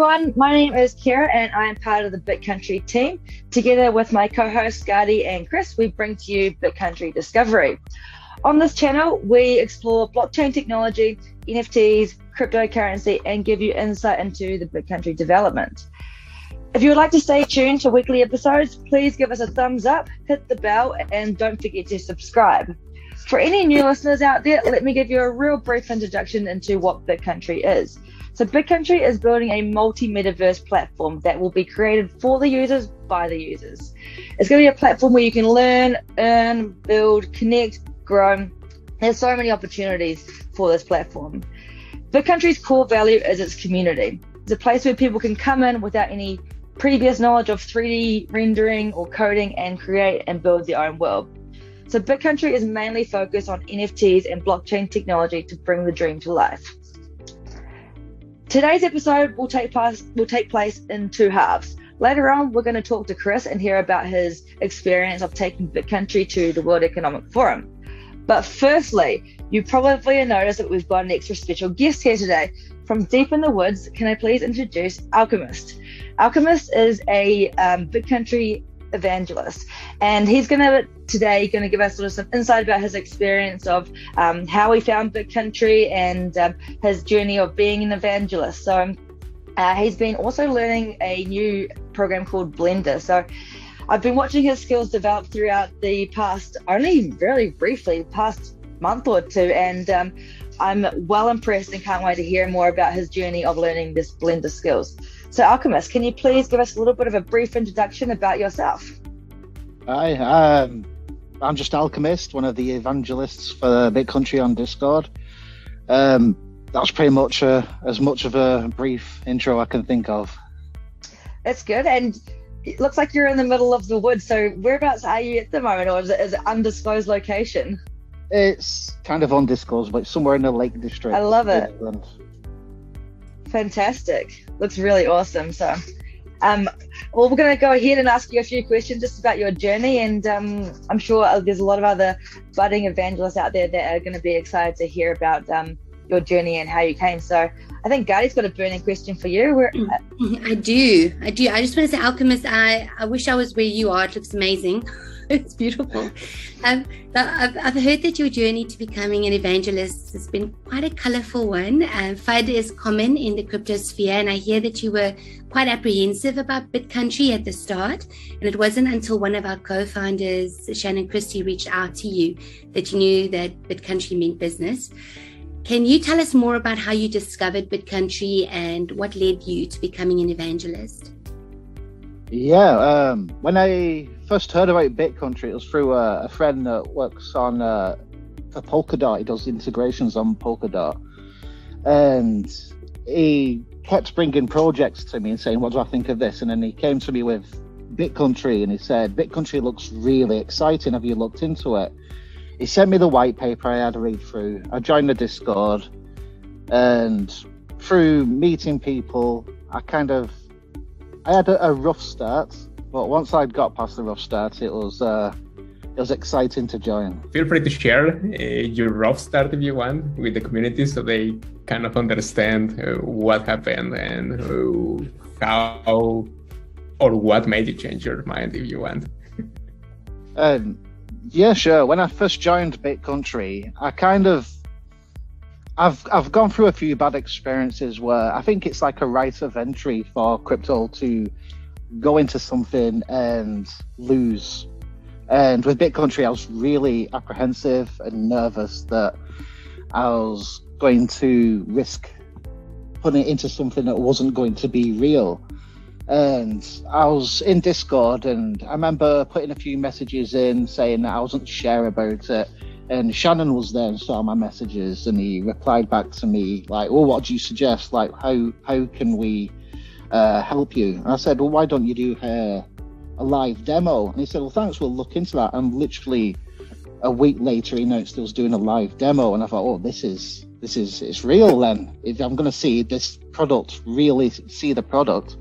Everyone, my name is Keira and I am part of the BitCountry team. Together with my co hosts Gardi and Chris, we bring to you BitCountry Discovery. On this channel, we explore blockchain technology, NFTs, cryptocurrency, and give you insight into the BitCountry development. If you would like to stay tuned to weekly episodes, please give us a thumbs up, hit the bell, and don't forget to subscribe. For any new listeners out there, let me give you a real brief introduction into what BitCountry is. So BitCountry is building a multi-metaverse platform that will be created for the users by the users. It's going to be a platform where you can learn, earn, build, connect, grow. There's so many opportunities for this platform. BitCountry's core value is its community. It's a place where people can come in without any previous knowledge of 3D rendering or coding and create and build their own world. So BitCountry is mainly focused on NFTs and blockchain technology to bring the dream to life. Today's episode will take place will take place in two halves. Later on, we're going to talk to Chris and hear about his experience of taking the country to the World Economic Forum. But firstly, you probably noticed that we've got an extra special guest here today. From deep in the woods, can I please introduce Alchemist? Alchemist is a um, BitCountry evangelist. And he's going to today going to give us sort of some insight about his experience of um, how he found BitCountry and um, his journey of being an evangelist. So uh, he's been also learning a new program called blender. So i've been watching his skills develop throughout the past only very briefly past month or two. And um, i'm well impressed and can't wait to hear more about his journey of learning this blender skills so, Alchemist, can you please give us a little bit of a brief introduction about yourself? Hi, um, I'm just Alchemist, one of the evangelists for BitCountry on Discord. Um, that's pretty much a, as much of a brief intro I can think of. That's good. And it looks like you're in the middle of the woods. So, whereabouts are you at the moment, or is it, is it undisclosed location? It's kind of undisclosed, but somewhere in the Lake District. I love it. Fantastic. Looks really awesome. So, um, well, we're going to go ahead and ask you a few questions just about your journey. And um, I'm sure there's a lot of other budding evangelists out there that are going to be excited to hear about um, your journey and how you came. So I think Gardi's got a burning question for you. Where, I do. I do. I just want to say, Alchemist, I, I wish I was where you are. It looks amazing. it's beautiful. Um, I've, I've heard that your journey to becoming an evangelist has been quite a colorful one. Uh, FUD is common in the cryptosphere, and I hear that you were quite apprehensive about BitCountry at the start. And it wasn't until one of our co founders, Shannon Christie, reached out to you that you knew that BitCountry meant business. Can you tell us more about how you discovered BitCountry and what led you to becoming an evangelist? Yeah, um, when I first heard about BitCountry, it was through a, a friend that works on uh, for Polkadot. He does integrations on Polkadot, and he kept bringing projects to me and saying, "What do I think of this?" And then he came to me with BitCountry, and he said, "BitCountry looks really exciting. Have you looked into it?" He sent me the white paper. I had to read through. I joined the Discord, and through meeting people, I kind of I had a, a, rough start, but once I'd got past the rough start, it was uh, it was exciting to join. Feel free to share uh, your rough start if you want with the community, so they kind of understand uh, what happened and uh, how or what made you change your mind if you want. um, yeah, sure. When I first joined BitCountry, I kind of I've I've gone through a few bad experiences where I think it's like a right of entry for crypto to go into something and lose. And with BitCountry, I was really apprehensive and nervous that I was going to risk putting it into something that wasn't going to be real. And I was in Discord, and I remember putting a few messages in saying that I wasn't sure about it and Shannon was there and saw my messages, and he replied back to me like, "Well, what do you suggest? Like, how how can we uh, help you?" And I said, "Well, why don't you do a, a live demo?" And he said, "Well, thanks, we'll look into that." And literally a week later, he announced he was doing a live demo, and I thought, "Oh, this is this is it's real." Then if I'm going to see this product, really see the product.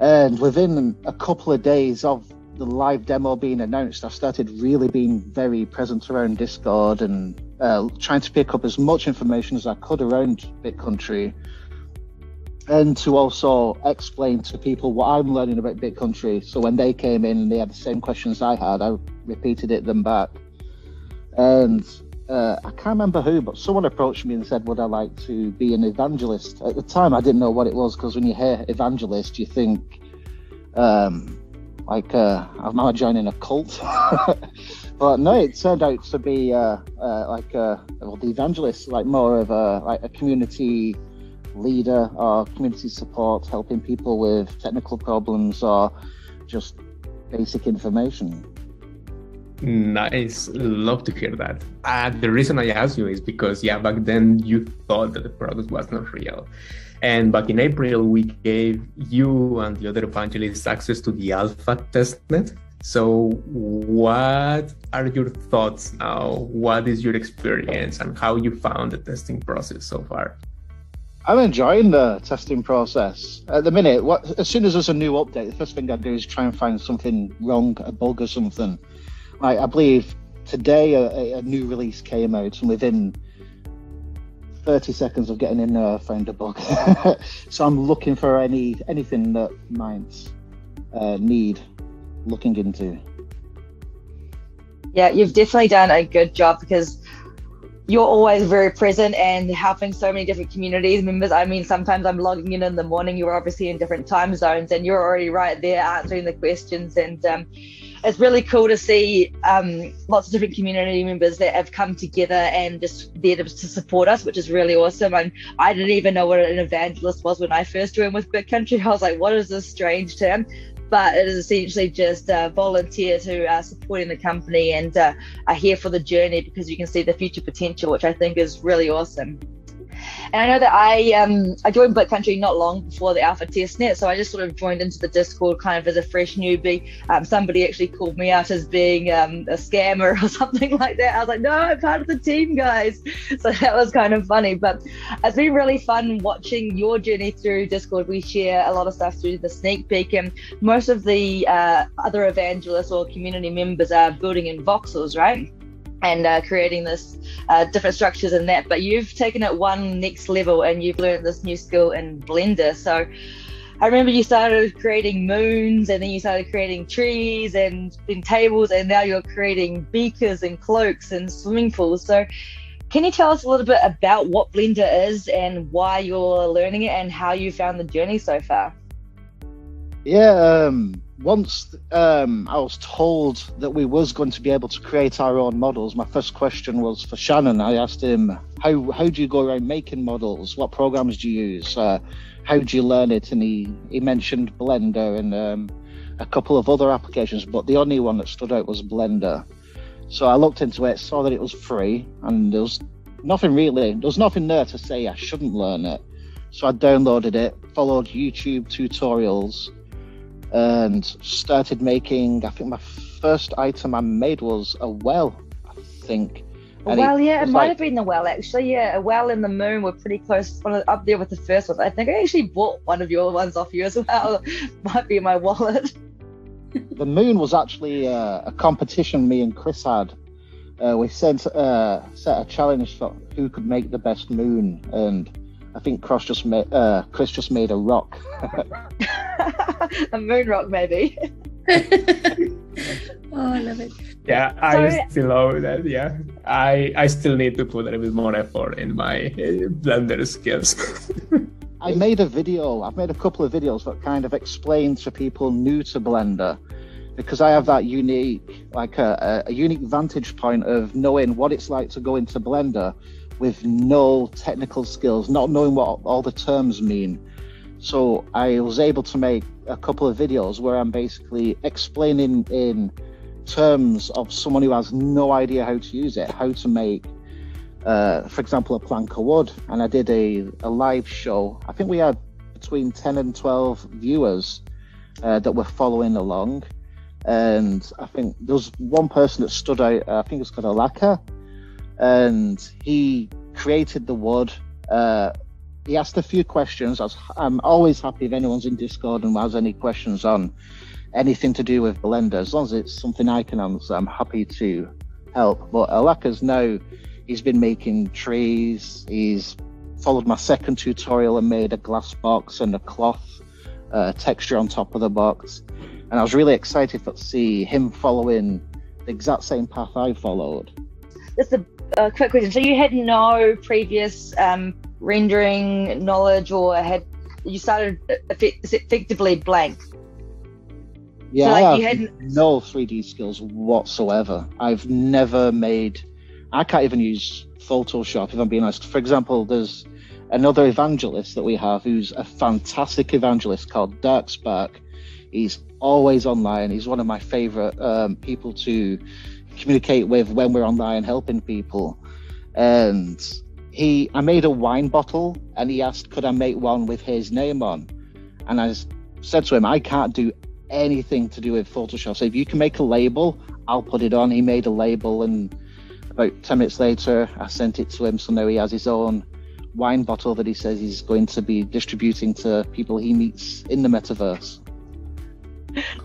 And within a couple of days of the live demo being announced, I started really being very present around Discord and uh, trying to pick up as much information as I could around BitCountry. And to also explain to people what I'm learning about BitCountry. So when they came in and they had the same questions I had, I repeated it them back. And uh, I can't remember who, but someone approached me and said, "Would I like to be an evangelist?" At the time, I didn't know what it was because when you hear evangelist, you think um, like uh, am I joining a cult? but no, it turned out to be uh, uh, like uh, well, the evangelist, like more of a like a community leader or community support, helping people with technical problems or just basic information. Nice. Love to hear that. Uh, the reason I asked you is because, yeah, back then you thought that the product was not real. And back in April, we gave you and the other evangelists access to the alpha testnet. So, what are your thoughts now? What is your experience and how you found the testing process so far? I'm enjoying the testing process. At the minute, what, as soon as there's a new update, the first thing I do is try and find something wrong, a bug or something. Like I believe today a, a new release came out, and within 30 seconds of getting in there, I found a bug. so I'm looking for any anything that might uh, need looking into. Yeah, you've definitely done a good job because you're always very present and helping so many different communities members. I mean, sometimes I'm logging in in the morning. You're obviously in different time zones, and you're already right there answering the questions. And um, it's really cool to see um, lots of different community members that have come together and just there to, to support us, which is really awesome. And I didn't even know what an evangelist was when I first joined with BitCountry. I was like, what is this strange term? But it is essentially just uh, volunteers who are supporting the company and uh, are here for the journey because you can see the future potential, which I think is really awesome. And I know that I um, I joined BitCountry not long before the alpha testnet, so I just sort of joined into the Discord kind of as a fresh newbie. Um, somebody actually called me out as being um, a scammer or something like that. I was like, no, I'm part of the team, guys. So that was kind of funny, but it's been really fun watching your journey through Discord. We share a lot of stuff through the sneak peek, and most of the uh, other evangelists or community members are building in voxels, right? And uh, creating this uh, different structures in that. But you've taken it one next level and you've learned this new skill in Blender. So I remember you started creating moons and then you started creating trees and then tables and now you're creating beakers and cloaks and swimming pools. So can you tell us a little bit about what Blender is and why you're learning it and how you found the journey so far? Yeah, um, once um, I was told that we was going to be able to create our own models, my first question was for Shannon. I asked him, "How how do you go around making models? What programs do you use? Uh, how do you learn it?" And he he mentioned Blender and um, a couple of other applications, but the only one that stood out was Blender. So I looked into it, saw that it was free, and there was nothing really. There was nothing there to say I shouldn't learn it. So I downloaded it, followed YouTube tutorials and started making. I think my first item I made was a well. I think. And well, yeah, it might like, have been the well actually. Yeah, a well in the moon. We're pretty close, up there with the first one. I think I actually bought one of your ones off you as well. might be in my wallet. the moon was actually uh, a competition me and Chris had. Uh, we sent uh, set a challenge for who could make the best moon, and I think Chris just made uh, Chris just made a rock. a moon rock, maybe. oh, I love it. Yeah, I still love that. Yeah, I I still need to put a little bit more effort in my uh, Blender skills. I made a video. I've made a couple of videos that kind of explain to people new to Blender because I have that unique, like a, a unique vantage point of knowing what it's like to go into Blender with no technical skills, not knowing what all the terms mean. So I was able to make a couple of videos where I'm basically explaining in terms of someone who has no idea how to use it, how to make, uh, for example, a plank of wood. And I did a, a live show. I think we had between 10 and 12 viewers uh, that were following along. And I think there was one person that stood out, I think it's called Alaka, and he created the wood. Uh, he asked a few questions. I'm always happy if anyone's in Discord and has any questions on anything to do with Blender. As long as it's something I can answer, I'm happy to help. But Alaka's now, he's been making trees. He's followed my second tutorial and made a glass box and a cloth uh, texture on top of the box. And I was really excited to see him following the exact same path I followed. Just a, a quick question. So you had no previous um, rendering knowledge, or had you started effect- effectively blank? Yeah, So, I like, you hadn't- no 3D skills whatsoever. I've never made. I can't even use Photoshop if I'm being honest. For example, there's another evangelist that we have who's a fantastic evangelist called Dark Spark. He's always online. He's one of my favorite um, people to communicate with when we're online helping people. And he, I made a wine bottle, and he asked, could I make one with his name on? And I said to him, I can't do anything to do with Photoshop. So if you can make a label, I'll put it on. He made a label, and about 10 minutes later, I sent it to him. So now he has his own wine bottle that he says he's going to be distributing to people he meets in the metaverse.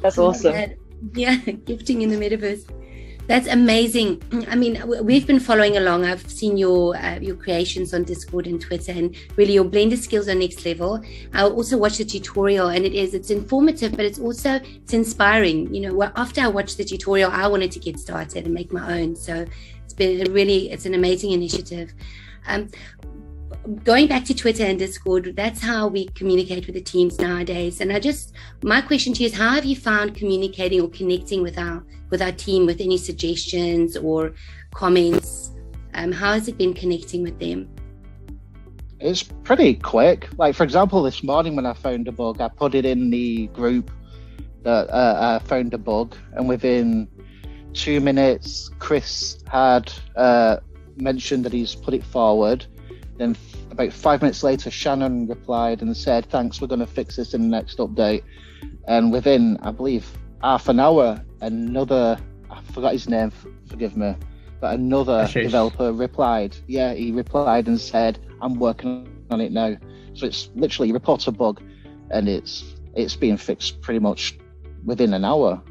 That's awesome. that. Yeah, gifting in the metaverse. That's amazing. I mean, we've been following along. I've seen your uh, your creations on Discord and Twitter, and really your Blender skills are next level. I also watched the tutorial, and it is it's informative, but it's also it's inspiring. You know, after I watched the tutorial, I wanted to get started and make my own. So it's been really it's an amazing initiative. Um, going back to Twitter and Discord, that's how we communicate with the teams nowadays. And I just, my question to you is, how have you found communicating or connecting with our with our team with any suggestions or comments? Um, how has it been connecting with them? It's pretty quick. Like, for example, this morning when I found a bug, I put it in the group that uh, I found a bug, and within two minutes, Chris had uh, mentioned that he's put it forward. Then, about five minutes later, Shannon replied and said, Thanks, we're going to fix this in the next update. And within, I believe, half an hour, another, I forgot his name, forgive me, but another Ashish. developer replied. Yeah, he replied and said, I'm working on it now. So it's literally report a bug and it's it's being fixed pretty much within an hour.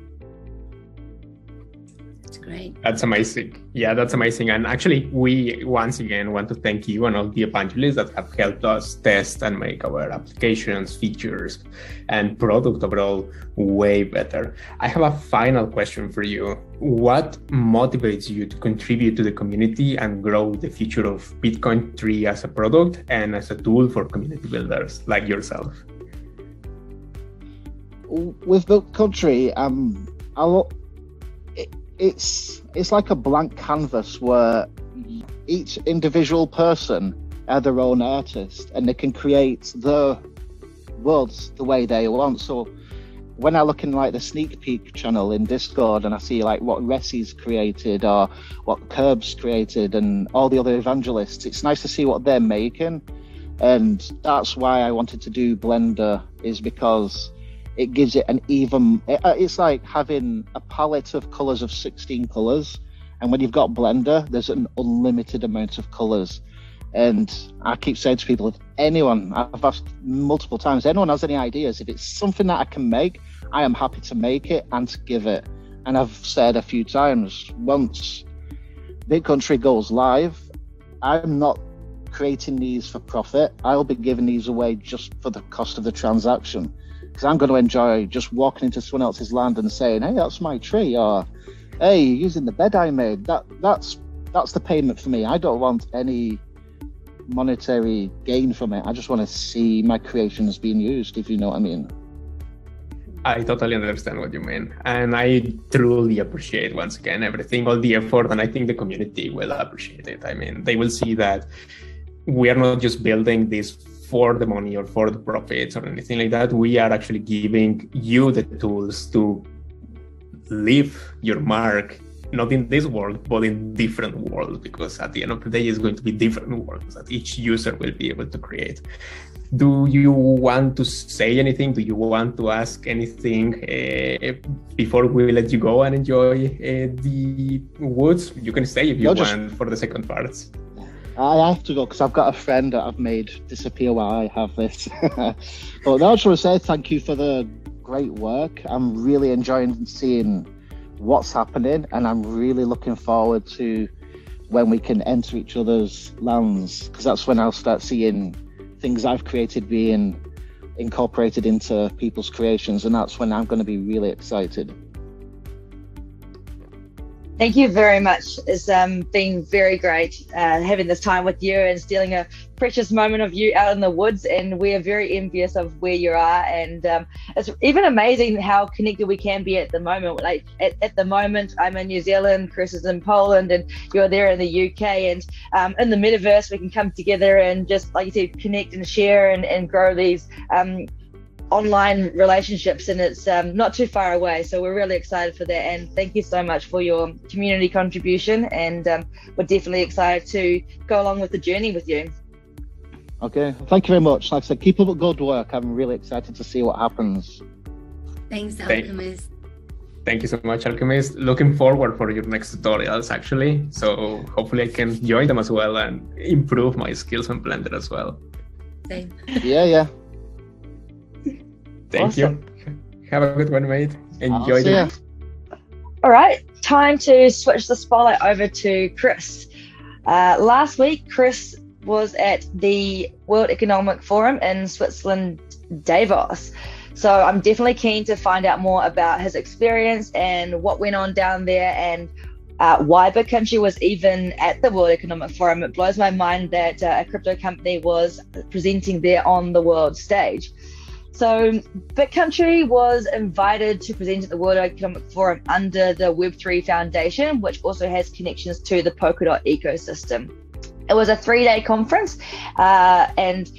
It's great. That's amazing. Yeah, that's amazing. And actually, we once again want to thank you and all the evangelists that have helped us test and make our applications, features, and product overall way better. I have a final question for you. What motivates you to contribute to the community and grow the future of BitCountry as a product and as a tool for community builders like yourself? With BitCountry, um, I'll, it, it's it's like a blank canvas where each individual person are their own artist and they can create their worlds the way they want. So when I look in like the sneak peek channel in Discord and I see like what Ressi's created or what Curb's created and all the other evangelists, it's nice to see what they're making. And that's why I wanted to do Blender is because it gives it an even it- uh, it's like having a palette of colors of 16 colors and when you've got blender there's an unlimited amount of colors and i keep saying to people if anyone i've asked multiple times anyone has any ideas if it's something that i can make i am happy to make it and to give it. And i've said a few times once BitCountry goes live i'm not creating these for profit. I'll be giving these away just for the cost of the transaction because I'm going to enjoy just walking into someone else's land and saying, "Hey, that's my tree," or "Hey, you're using the bed I made." That that's that's the payment for me. I don't want any monetary gain from it. I just want to see my creations being used. If you know what I mean. I totally understand what you mean. And I truly appreciate once again everything, all the effort, and I think the community will appreciate it. I mean, they will see that we are not just building this for the money or for the profits or anything like that. We are actually giving you the tools to leave your mark, not in this world, but in different worlds, because at the end of the day, it's going to be different worlds that each user will be able to create do you want to say anything? Do you want to ask anything uh, before we let you go and enjoy uh, the woods? You can stay if you No, just- want for the second part. I have to go because I've got a friend that I've made disappear while I have this. but I just want to say thank you for the great work. I'm really enjoying seeing what's happening, and I'm really looking forward to when we can enter each other's lands because that's when I'll start seeing things I've created being incorporated into people's creations, and that's when I'm going to be really excited. Thank you very much. It's um, been very great uh, having this time with you and stealing a precious moment of you out in the woods. And we are very envious of where you are. And um, it's even amazing how connected we can be at the moment. Like at, at, the moment, I'm in New Zealand, Chris is in Poland, and you're there in the UK. And um, in the metaverse, we can come together and just, like you said, connect and share and, and grow these um, online relationships and it's um, not too far away. So we're really excited for that. And thank you so much for your community contribution. And um, we're definitely excited to go along with the journey with you. Okay. Thank you very much. Like i said keep up the good work. I'm really excited to see what happens. Thanks alchemist. Thank, thank you so much alchemist. Looking forward for your next tutorials actually. So hopefully i can join them as well and improve my skills on blender as well. Same. yeah yeah Thank awesome. you. Have a good one, mate. Enjoy it. All right, time to switch the spotlight over to Chris. Uh, last week, Chris was at the World Economic Forum in Switzerland, Davos. So I'm definitely keen to find out more about his experience and what went on down there and uh, why Bitcountry was even at the World Economic Forum. It blows my mind that uh, a crypto company was presenting there on the world stage. So, BitCountry was invited to present at the World Economic Forum under the Web3 Foundation, which also has connections to the Polkadot ecosystem. It was a three day conference, uh, and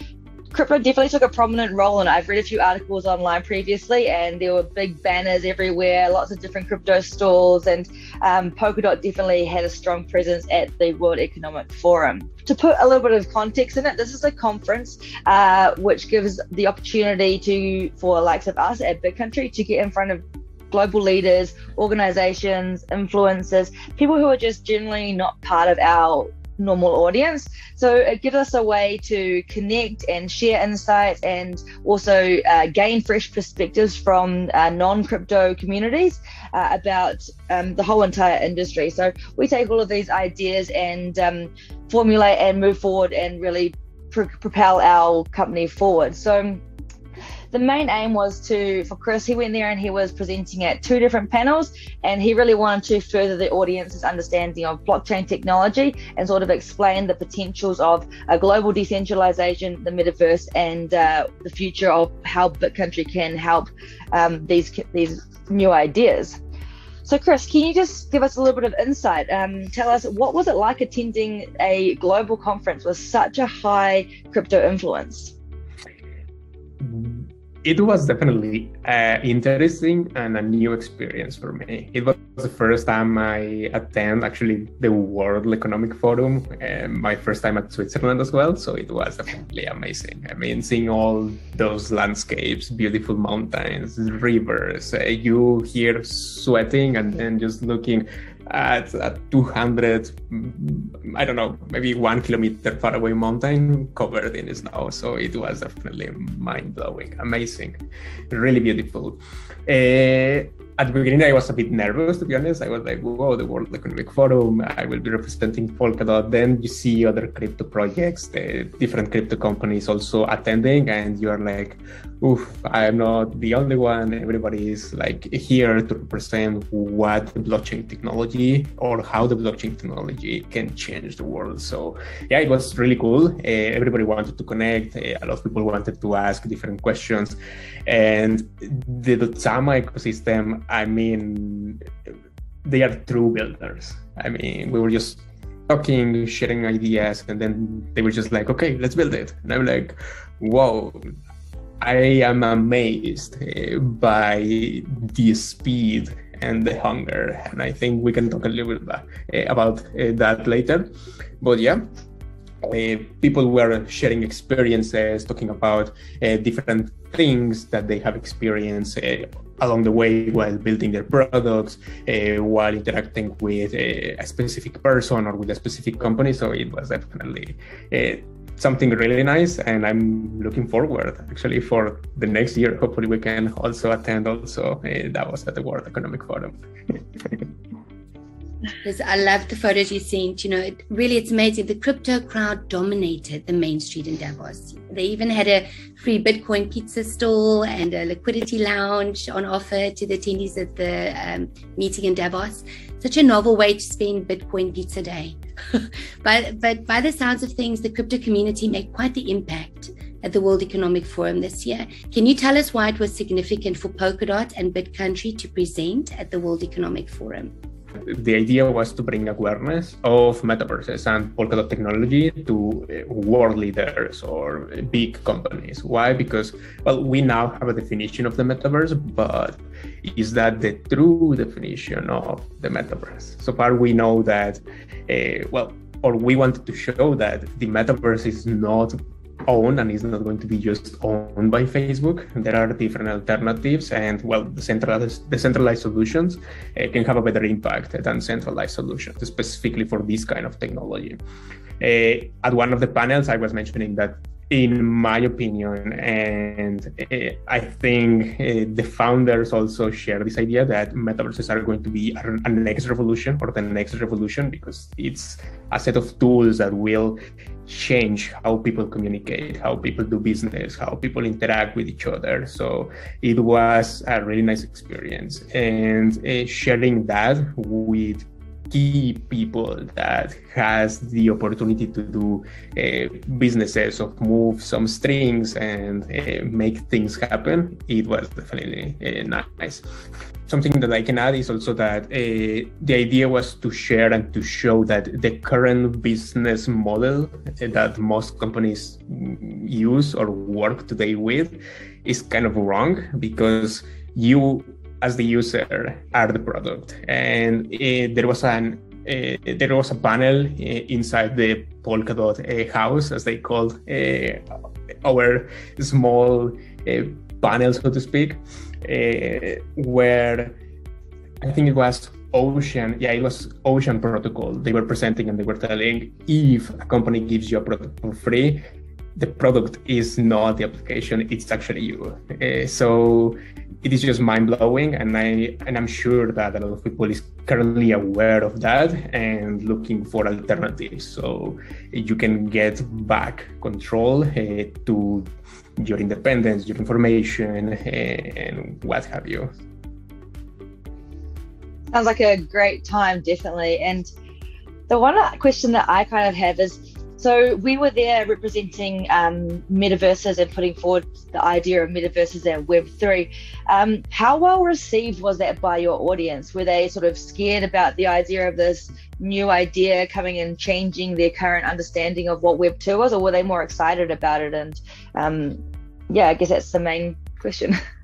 crypto definitely took a prominent role it. I've read a few articles online previously, and there were big banners everywhere, lots of different crypto stalls, and um, Polkadot definitely had a strong presence at the World Economic Forum. To put a little bit of context in it, this is a conference uh, which gives the opportunity to for likes of us at BitCountry to get in front of global leaders, organizations, influencers, people who are just generally not part of our normal audience. So it gives us a way to connect and share insights and also uh, gain fresh perspectives from uh, non crypto communities uh, about um, the whole entire industry. So we take all of these ideas and um, formulate and move forward and really pr- propel our company forward. So the main aim was to for Chris. He went there and he was presenting at two different panels, and he really wanted to further the audience's understanding of blockchain technology and sort of explain the potentials of a global decentralization, the metaverse, and uh, the future of how BitCountry can help um, these these new ideas. So, Chris, can you just give us a little bit of insight? Um, tell us what was it like attending a global conference with such a high crypto influence? It was definitely uh, interesting and a new experience for me. It was the first time I attend actually the World Economic Forum, uh, my first time at Switzerland as well. So it was definitely amazing. I mean, seeing all those landscapes, beautiful mountains, rivers, uh, you here sweating and then just looking at a 200 i don't know maybe one kilometer far away mountain covered in snow so it was definitely mind-blowing amazing really beautiful uh, at the beginning, I was a bit nervous, to be honest. I was like, whoa, the World Economic Forum, I will be representing Polkadot. Then you see other crypto projects, the different crypto companies also attending, and you are like, oof, I'm not the only one. Everybody is like here to represent what the blockchain technology or how the blockchain technology can change the world. So, yeah, it was really cool. Uh, everybody wanted to connect. Uh, a lot of people wanted to ask different questions. And the Dotsama ecosystem I mean, they are true builders. I mean, we were just talking, sharing ideas, and then they were just like, okay, let's build it. And I'm like, whoa, I am amazed eh, by the speed and the hunger. And I think we can talk a little bit eh, about eh, that later. But yeah, uh, people were sharing experiences, talking about uh, different things that they have experienced uh, along the way while building their products, while interacting with a, specific person or with a specific company. So it was definitely something really nice, and I'm looking forward actually for the next year. Hopefully, we can also attend also uh, Davos at the World Economic Forum. Because I love the photos you sent. You know, it, really, it's amazing. The crypto crowd dominated the main street in Davos. They even had a free Bitcoin pizza stall and a liquidity lounge on offer to the attendees at the um, meeting in Davos. Such a novel way to spend Bitcoin Pizza Day. but, but by the sounds of things, the crypto community made quite the impact at the World Economic Forum this year. Can you tell us why it was significant for Polkadot and BitCountry to present at the World Economic Forum? The idea was to bring awareness of metaverses and Polkadot technology to uh, world leaders or big companies. Why? Because, well, we now have a definition of the metaverse, but is that the true definition of the metaverse? So far, we know that, uh, well, or we wanted to show that the metaverse is not owned and is not going to be just owned by Facebook. There are different alternatives, and well, the centralized, decentralized solutions uh, can have a better impact than centralized solutions, specifically for this kind of technology. Uh, at one of the panels, I was mentioning that in my opinion, and uh, I think uh, the founders also share this idea that metaverses are going to be a, next revolution or the next revolution because it's a set of tools that will change how people communicate, how people do business, how people interact with each other. So it was a really nice experience, and uh, sharing that with key people that has the opportunity to do uh, businesses of move some strings and uh, make things happen. It was definitely uh, nice. Something that i can add is also that the idea was to share and to show that the current business model that most companies use or work today with is kind of wrong because you as the user are the product. And uh, there was an uh, there was a panel uh, inside the Polkadot house, as they called our small panel, so to speak, where I think it was Ocean, yeah, it was Ocean Protocol. They were presenting and they were telling if a company gives you a product for free, the product is not the application; it's actually you. Uh, so it is just mind blowing, and I and I'm sure that a lot of people is currently aware of that and looking for alternatives, so you can get back control uh, to your independence, your information, uh, and what have you. Sounds like a great time, definitely. And the one question that I kind of have is so we were there representing um, metaverses and putting forward the idea of metaverses and Web3. Um, how well received was that by your audience? Were they sort of scared about the idea of this new idea coming and changing their current understanding of what Web2 was, or were they more excited about it? And um, yeah, I guess that's the main question.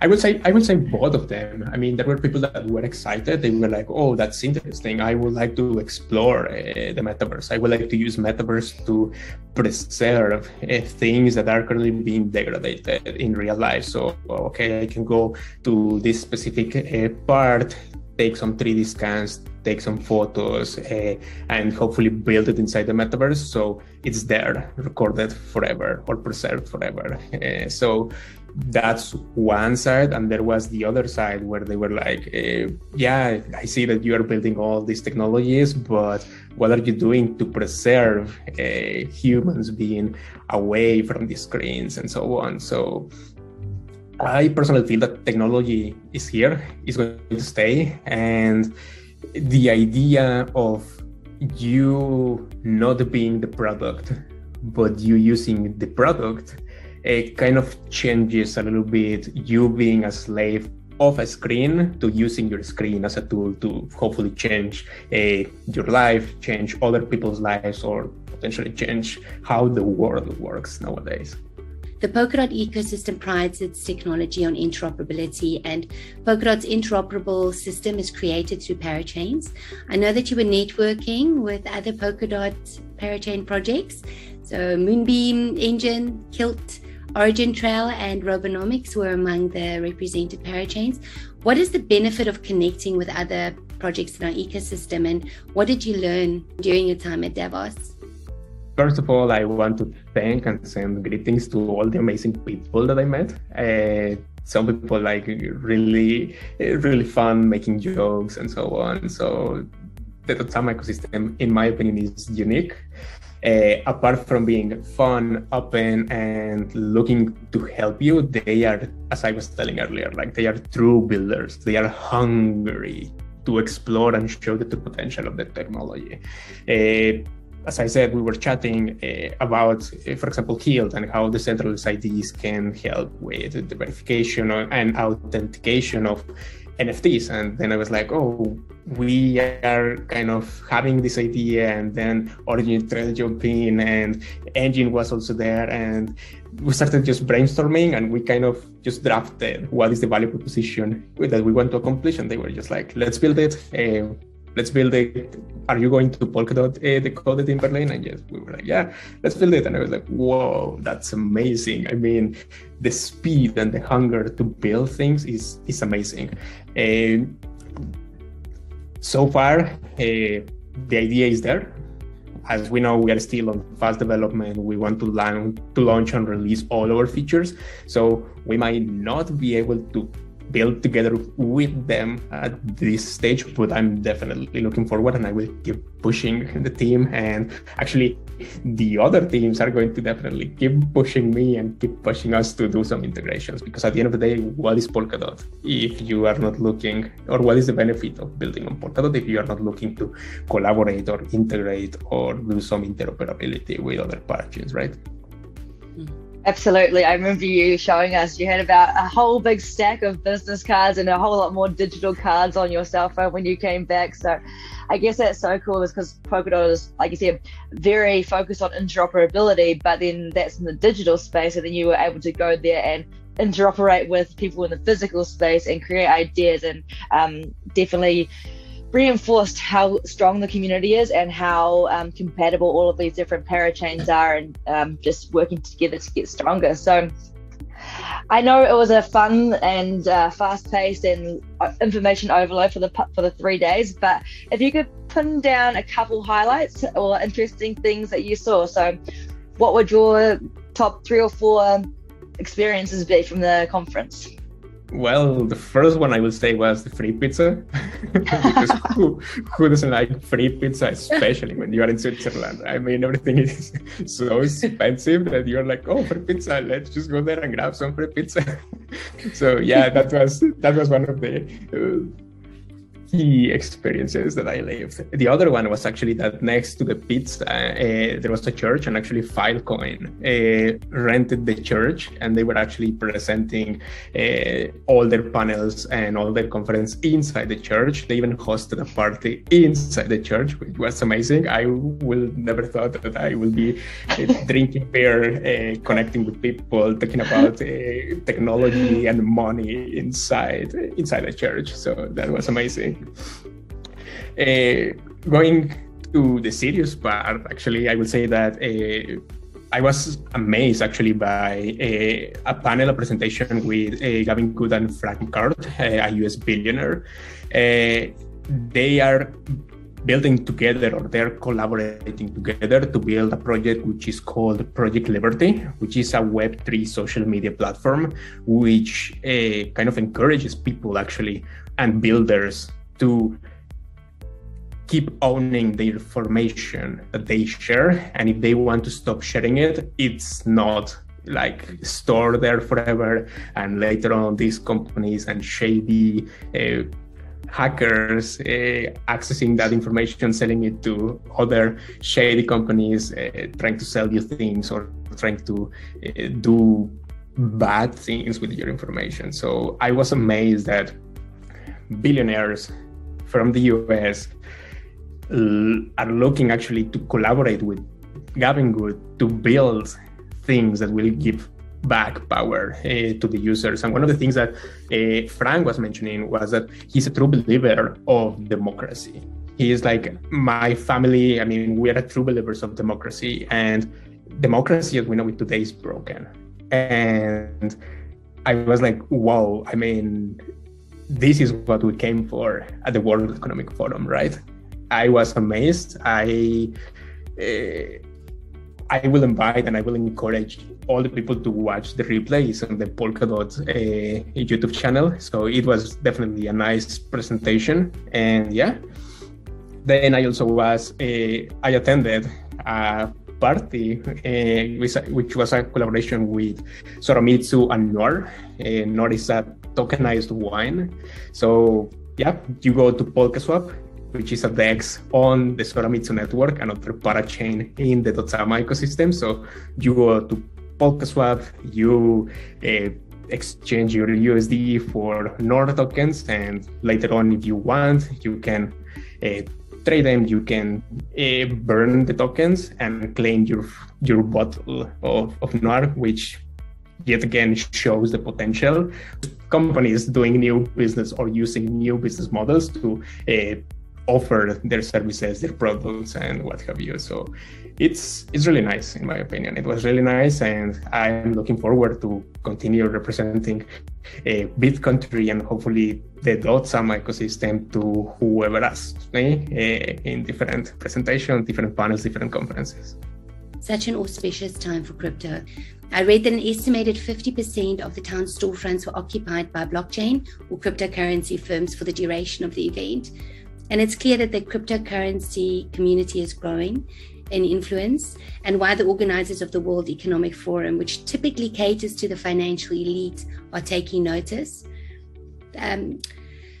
I would say I would say both of them. I mean, there were people that were excited. They were like, "Oh, that's interesting. I would like to explore uh, the metaverse. I would like to use metaverse to preserve uh, things that are currently being degraded in real life. So, okay, I can go to this specific uh, part, take some 3D scans, take some photos, uh, and hopefully build it inside the metaverse. So it's there, recorded forever or preserved forever. Uh, so that's one side and there was the other side where they were like uh, yeah i see that you are building all these technologies but what are you doing to preserve uh, humans being away from the screens and so on? So i personally feel that technology is here is going to stay and the idea of you not being the product but you using the product it kind of changes a little bit you being a slave of a screen to using your screen as a tool to hopefully change uh, your life, change other people's lives, or potentially change how the world works nowadays. The Polkadot ecosystem prides its technology on interoperability, and Polkadot's interoperable system is created through parachains. I know that you were networking with other Polkadot parachain projects, so Moonbeam, Enjin, Kilt, Origin Trail and Robonomics were among the represented parachains. What is the benefit of connecting with other projects in our ecosystem, and what did you learn during your time at Davos? First of all, I want to thank and send greetings to all the amazing people that I met. Uh, some people like really really fun making jokes and so on so the ecosystem in my opinion is unique uh, apart from being fun open and looking to help you they are as i was telling earlier like they are true builders. They are hungry to explore and show the potential of the technology. Uh, as I said, we were chatting uh, about, uh, for example, Kilt and how decentralized IDs can help with the verification and authentication of NFTs. And then I was like, oh, we are kind of having this idea. And then Origin Trail jumped in and Enjin was also there. And we started just brainstorming and we kind of just drafted what is the value proposition that we want to accomplish. And they were just like, let's build it. Uh, let's build it. Are you going to Polkadot uh, Decoded in Berlin? And yes, we were like, yeah, let's build it. And I was like, whoa, that's amazing. I mean, the speed and the hunger to build things is is amazing. Uh, so far, uh, the idea is there. As we know, we are still on fast development. We want to launch to launch and release all our features. So we might not be able to build together with them at this stage but i'm definitely looking forward and i will keep pushing the team and actually the other teams are going to definitely keep pushing me and keep pushing us to do some integrations because at the end of the day what is polkadot? If you are not looking or what is the benefit of building on polkadot if you are not looking to collaborate or integrate or do some interoperability with other patches right Absolutely. I remember you showing us you had about a whole big stack of business cards and a whole lot more digital cards on your cell phone when you came back. So I guess that's so cool is because Polkadot is, like you said, very focused on interoperability, but then that's in the digital space. And then you were able to go there and interoperate with people in the physical space and create ideas and um, definitely reinforced how strong the community is and how um, compatible all of these different parachains are and um, just working together to get stronger. So I know it was a fun and uh, fast-paced and uh, information overload for the for the three days. But if you could pin down a couple highlights or interesting things that you saw, so what would your top three or four experiences be from the conference? Well, the first one I would say was the free pizza. because who, who doesn't like free pizza, especially when you are in Switzerland? I mean, everything is so expensive that you're like, oh, free pizza, let's just go there and grab some free pizza. so yeah, that was that was one of the uh, key experiences that I lived. The other one was actually that next to the pizza, uh, there was a church, and actually Filecoin uh, rented the church, and they were actually presenting uh, all their panels and all their conference inside the church. They even hosted a party inside the church, which was amazing. I will never thought that I will be drinking beer, connecting with people, talking about technology and money inside inside the church. So that was amazing. Uh, going to the serious part, actually, I will say that uh, I was amazed actually by a, a panel, a presentation with uh, Gavin Wood and Frank McCourt, a US billionaire. they are building together or they're collaborating together to build a project which is called Project Liberty, which is a Web3 social media platform which uh, kind of encourages people actually and builders to keep owning the information that they share. And if they want to stop sharing it it's not like stored there forever. And later on these companies and shady uh, hackers uh, accessing that information selling it to other shady companies uh, trying to sell you things or trying to uh, do bad things with your information. So i was amazed that billionaires from the US are looking actually to collaborate with Gavin Wood to build things that will give back power uh, to the users. And one of the things that uh, Frank was mentioning was that he's a true believer of democracy. He is like my family. I mean, we are true believers of democracy, and democracy as we know it today is broken. And I was like, whoa! I mean, this is what we came for at the World Economic Forum, right? I was amazed. I uh, I will invite and I will encourage all the people to watch the replays on the Polkadot uh, YouTube channel. So it was definitely a nice presentation. And yeah, then I also was, uh, I attended a party, uh, which was a collaboration with Soramitsu and Noir. Uh, Noir is a tokenized wine. So yeah, you go to PolkaSwap, which is a DEX on the Soramitsu network, another parachain in the Dotsama ecosystem. So you go to PolkaSwap, you uh, exchange your USD for Noir tokens, and later on, if you want, you can uh, trade them. You can uh, burn the tokens and claim your your bottle of, of Noir, which yet again shows the potential companies doing new business or using new business models to uh, offer their services, their products, and what have you. So it's it's really nice in my opinion. It was really nice, and I'm looking forward to continue representing a BitCountry and hopefully the Dotsama ecosystem to whoever asks me uh, in different presentations, different panels, different conferences. Such an auspicious time for crypto. I read that an estimated 50% of the town's storefronts were occupied by blockchain or cryptocurrency firms for the duration of the event. And it's clear that the cryptocurrency community is growing in influence and why the organizers of the World Economic Forum, which typically caters to the financial elite, are taking notice. Um,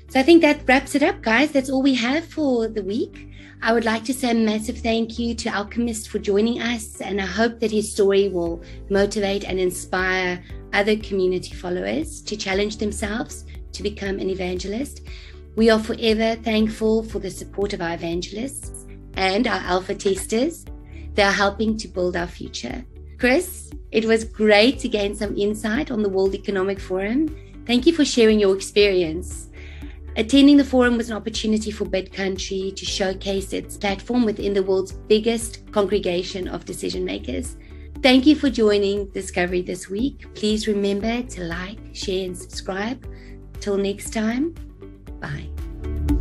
so I think that wraps it up, guys. That's all we have for the week. I would like to say a massive thank you to Alchemist for joining us, and I hope that his story will motivate and inspire other community followers to challenge themselves to become an evangelist. We are forever thankful for the support of our evangelists and our alpha testers. They are helping to build our future. Chris, it was great to gain some insight on the World Economic Forum. Thank you for sharing your experience. Attending the forum was an opportunity for BitCountry to showcase its platform within the world's biggest congregation of decision makers. Thank you for joining Discovery this week. Please remember to like, share, and subscribe. Till next time, Bye.